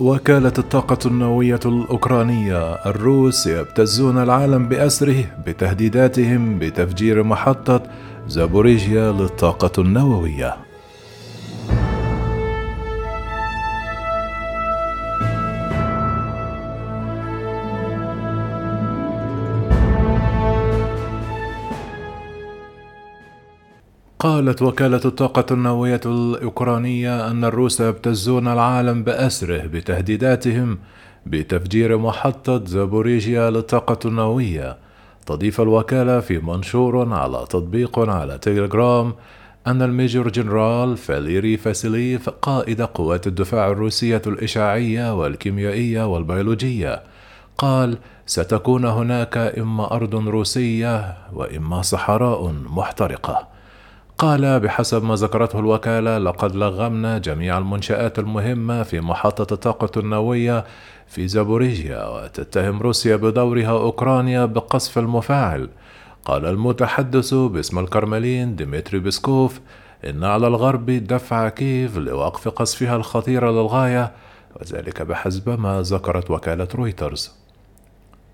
وكالة الطاقة النووية الأوكرانية الروس يبتزون العالم بأسره بتهديداتهم بتفجير محطة زابوريجيا للطاقة النووية. قالت وكالة الطاقة النووية الأوكرانية أن الروس يبتزون العالم بأسره بتهديداتهم بتفجير محطة زابوريجيا للطاقة النووية. تضيف الوكالة في منشور على تطبيق على تيليجرام أن الميجور جنرال فاليري فاسيليف قائد قوات الدفاع الروسية الإشعاعية والكيميائية والبيولوجية قال ستكون هناك إما أرض روسية وإما صحراء محترقة. قال بحسب ما ذكرته الوكالة لقد لغمنا جميع المنشآت المهمة في محطة الطاقة النووية في زابوريجيا وتتهم روسيا بدورها أوكرانيا بقصف المفاعل. قال المتحدث باسم الكرملين ديمتري بيسكوف إن على الغرب دفع كيف لوقف قصفها الخطير للغاية؟ وذلك بحسب ما ذكرت وكالة رويترز.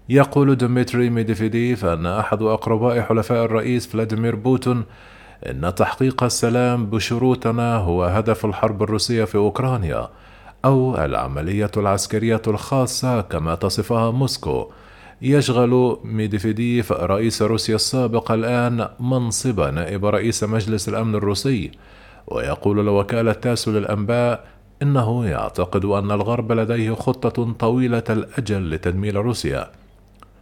يقول ديمتري ميدفيديف أن أحد أقرباء حلفاء الرئيس فلاديمير بوتين إن تحقيق السلام بشروطنا هو هدف الحرب الروسية في أوكرانيا أو العملية العسكرية الخاصة كما تصفها موسكو. يشغل ميدفيديف رئيس روسيا السابق الآن منصب نائب رئيس مجلس الأمن الروسي ويقول لوكالة تاسو للأنباء إنه يعتقد أن الغرب لديه خطة طويلة الأجل لتدمير روسيا.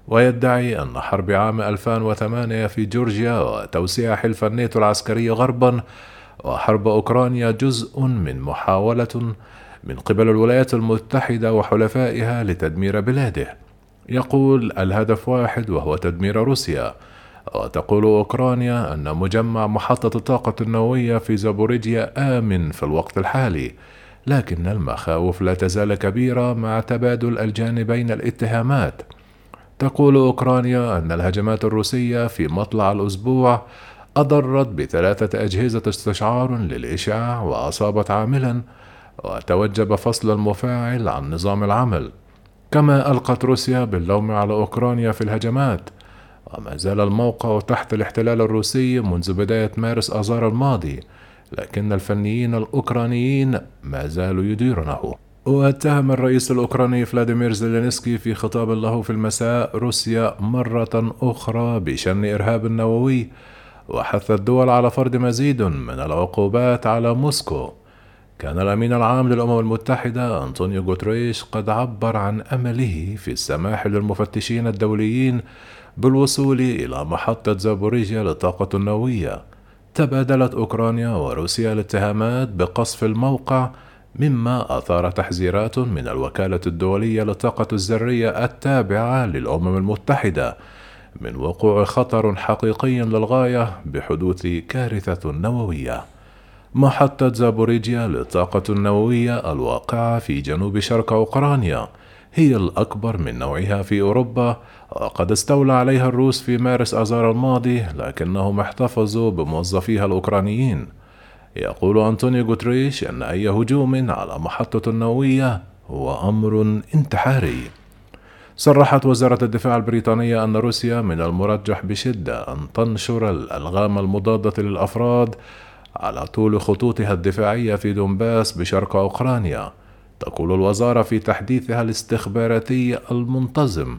ويدعي أن حرب عام 2008 في جورجيا وتوسيع حلف الناتو العسكري غربا وحرب أوكرانيا جزء من محاولة من قبل الولايات المتحدة وحلفائها لتدمير بلاده. يقول الهدف واحد وهو تدمير روسيا. وتقول أوكرانيا أن مجمع محطة الطاقة النووية في زابوريجيا آمن في الوقت الحالي لكن المخاوف لا تزال كبيرة مع تبادل الجانبين الاتهامات. تقول أوكرانيا أن الهجمات الروسية في مطلع الأسبوع أضرت بثلاثة أجهزة استشعار للإشعاع وأصابت عاملا وتوجب فصل المفاعل عن نظام العمل. كما ألقت روسيا باللوم على أوكرانيا في الهجمات وما زال الموقع تحت الاحتلال الروسي منذ بداية مارس آذار الماضي لكن الفنيين الأوكرانيين ما زالوا يديرونه. واتهم الرئيس الأوكراني فلاديمير زيلينسكي في خطاب له في المساء روسيا مرة أخرى بشن إرهاب نووي وحث الدول على فرض مزيد من العقوبات على موسكو. كان الأمين العام للأمم المتحدة أنطونيو غوتريش قد عبر عن أمله في السماح للمفتشين الدوليين بالوصول إلى محطة زابوريجيا للطاقة النووية. تبادلت أوكرانيا وروسيا الاتهامات بقصف الموقع مما أثار تحذيرات من الوكالة الدولية للطاقة الذرية التابعة للأمم المتحدة من وقوع خطر حقيقي للغاية بحدوث كارثة نووية. محطة زابوريجيا للطاقة النووية الواقعة في جنوب شرق أوكرانيا هي الأكبر من نوعها في أوروبا وقد استولى عليها الروس في مارس آذار الماضي لكنهم احتفظوا بموظفيها الأوكرانيين يقول أنطونيو غوتريش أن أي هجوم على محطة نووية هو أمر انتحاري. صرحت وزارة الدفاع البريطانية أن روسيا من المرجح بشدة أن تنشر الألغام المضادة للأفراد على طول خطوطها الدفاعية في دونباس بشرق أوكرانيا. تقول الوزارة في تحديثها الاستخباراتي المنتظم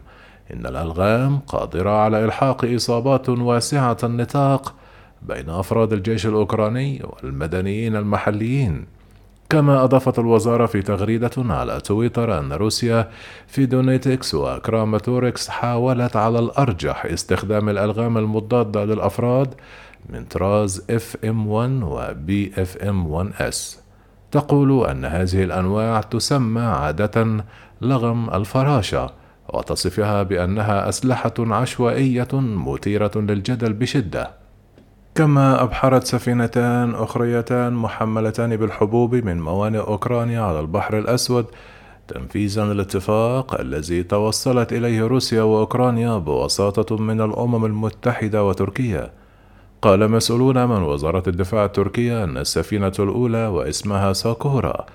إن الألغام قادرة على إلحاق إصابات واسعة النطاق بين أفراد الجيش الأوكراني والمدنيين المحليين كما أضافت الوزارة في تغريدة على تويتر أن روسيا في دونيتسك وكراماتورسك حاولت على الأرجح استخدام الألغام المضادة للأفراد من طراز PFM-1 و PFM-1S تقول أن هذه الأنواع تسمى عادة لغم الفراشة وتصفها بأنها أسلحة عشوائية مثيرة للجدل بشدة. كما أبحرت سفينتان أخريتان محملتان بالحبوب من موانئ أوكرانيا على البحر الأسود تنفيذا للاتفاق الذي توصلت إليه روسيا وأوكرانيا بوساطة من الأمم المتحدة وتركيا. قال مسؤولون من وزارة الدفاع التركية أن السفينة الأولى واسمها ساكورا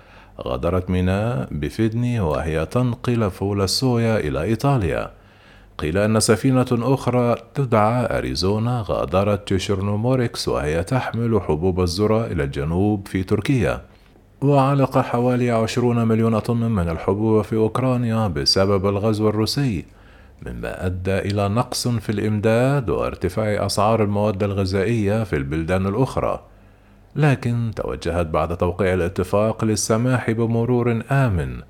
غادرت ميناء بيفديني وهي تنقل فول الصويا إلى إيطاليا. قيل أن سفينة أخرى تدعى أريزونا غادرت تشيرنومورسك وهي تحمل حبوب الذرة إلى الجنوب في تركيا وعلق حوالي عشرون مليون طن من الحبوب في أوكرانيا بسبب الغزو الروسي مما أدى إلى نقص في الإمداد وارتفاع أسعار المواد الغذائية في البلدان الأخرى. لكن توجهت بعد توقيع الاتفاق للسماح بمرور آمن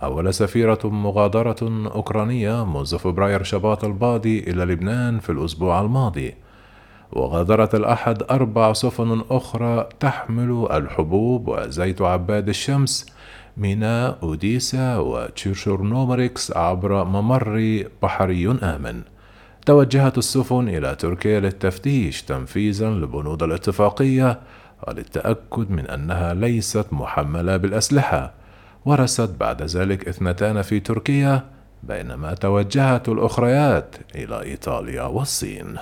حول سفيرة مغادرة أوكرانية منذ فبراير شباط الماضي إلى لبنان في الأسبوع الماضي وغادرت الأحد أربع سفن أخرى تحمل الحبوب وزيت عباد الشمس ميناء أوديسا وتشيرشورنومريكس عبر ممر بحري آمن. توجهت السفن إلى تركيا للتفتيش تنفيذا لبنود الاتفاقية وللتأكد من أنها ليست محملة بالأسلحة. ورست بعد ذلك اثنتان في تركيا بينما توجهت الأخريات إلى إيطاليا والصين.